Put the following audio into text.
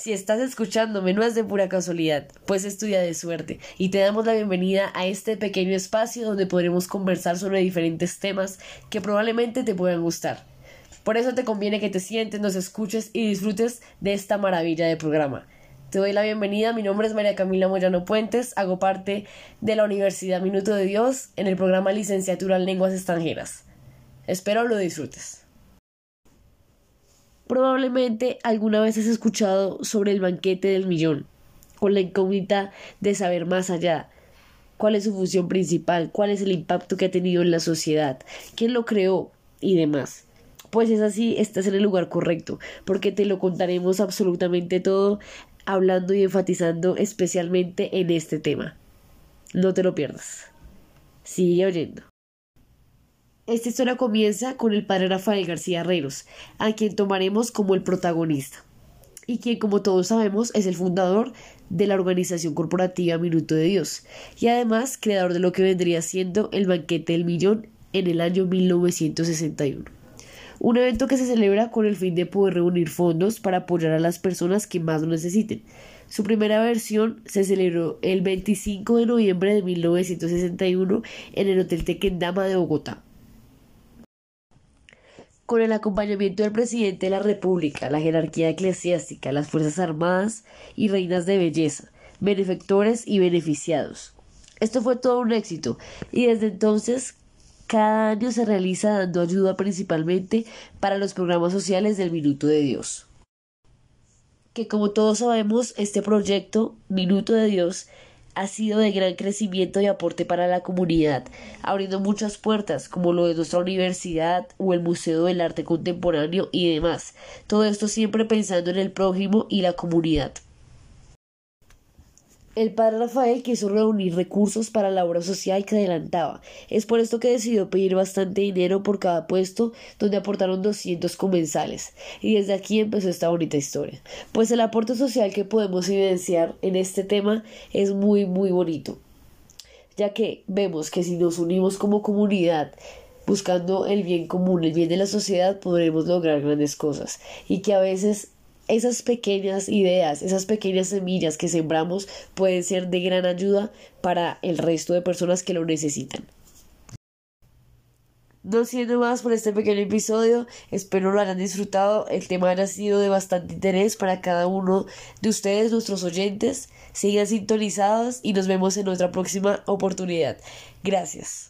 Si estás escuchándome no es de pura casualidad, pues estudia de suerte y te damos la bienvenida a este pequeño espacio donde podremos conversar sobre diferentes temas que probablemente te puedan gustar. Por eso te conviene que te sientes, nos escuches y disfrutes de esta maravilla de programa. Te doy la bienvenida, mi nombre es María Camila Moyano Puentes, hago parte de la Universidad Minuto de Dios en el programa Licenciatura en Lenguas Extranjeras. Espero lo disfrutes. Probablemente alguna vez has escuchado sobre el banquete del millón, con la incógnita de saber más allá, cuál es su función principal, cuál es el impacto que ha tenido en la sociedad, quién lo creó y demás. Pues es así, estás en el lugar correcto, porque te lo contaremos absolutamente todo, hablando y enfatizando especialmente en este tema. No te lo pierdas. Sigue oyendo. Esta historia comienza con el padre Rafael García Herreros, a quien tomaremos como el protagonista, y quien, como todos sabemos, es el fundador de la organización corporativa Minuto de Dios, y además creador de lo que vendría siendo el Banquete del Millón en el año 1961. Un evento que se celebra con el fin de poder reunir fondos para apoyar a las personas que más lo necesiten. Su primera versión se celebró el 25 de noviembre de 1961 en el Hotel Tequendama de Bogotá con el acompañamiento del presidente de la República, la jerarquía eclesiástica, las Fuerzas Armadas y reinas de belleza, benefactores y beneficiados. Esto fue todo un éxito y desde entonces cada año se realiza dando ayuda principalmente para los programas sociales del Minuto de Dios. Que como todos sabemos, este proyecto, Minuto de Dios, ha sido de gran crecimiento y aporte para la comunidad, abriendo muchas puertas, como lo de nuestra universidad o el Museo del Arte Contemporáneo y demás. Todo esto siempre pensando en el prójimo y la comunidad. El padre Rafael quiso reunir recursos para la obra social que adelantaba. Es por esto que decidió pedir bastante dinero por cada puesto, donde aportaron 200 comensales. Y desde aquí empezó esta bonita historia. Pues el aporte social que podemos evidenciar en este tema es muy, muy bonito. Ya que vemos que si nos unimos como comunidad, buscando el bien común, el bien de la sociedad, podremos lograr grandes cosas. Y que a veces esas pequeñas ideas, esas pequeñas semillas que sembramos pueden ser de gran ayuda para el resto de personas que lo necesitan. No siendo más por este pequeño episodio, espero lo hayan disfrutado, el tema haya sido de bastante interés para cada uno de ustedes, nuestros oyentes. Sigan sintonizados y nos vemos en otra próxima oportunidad. Gracias.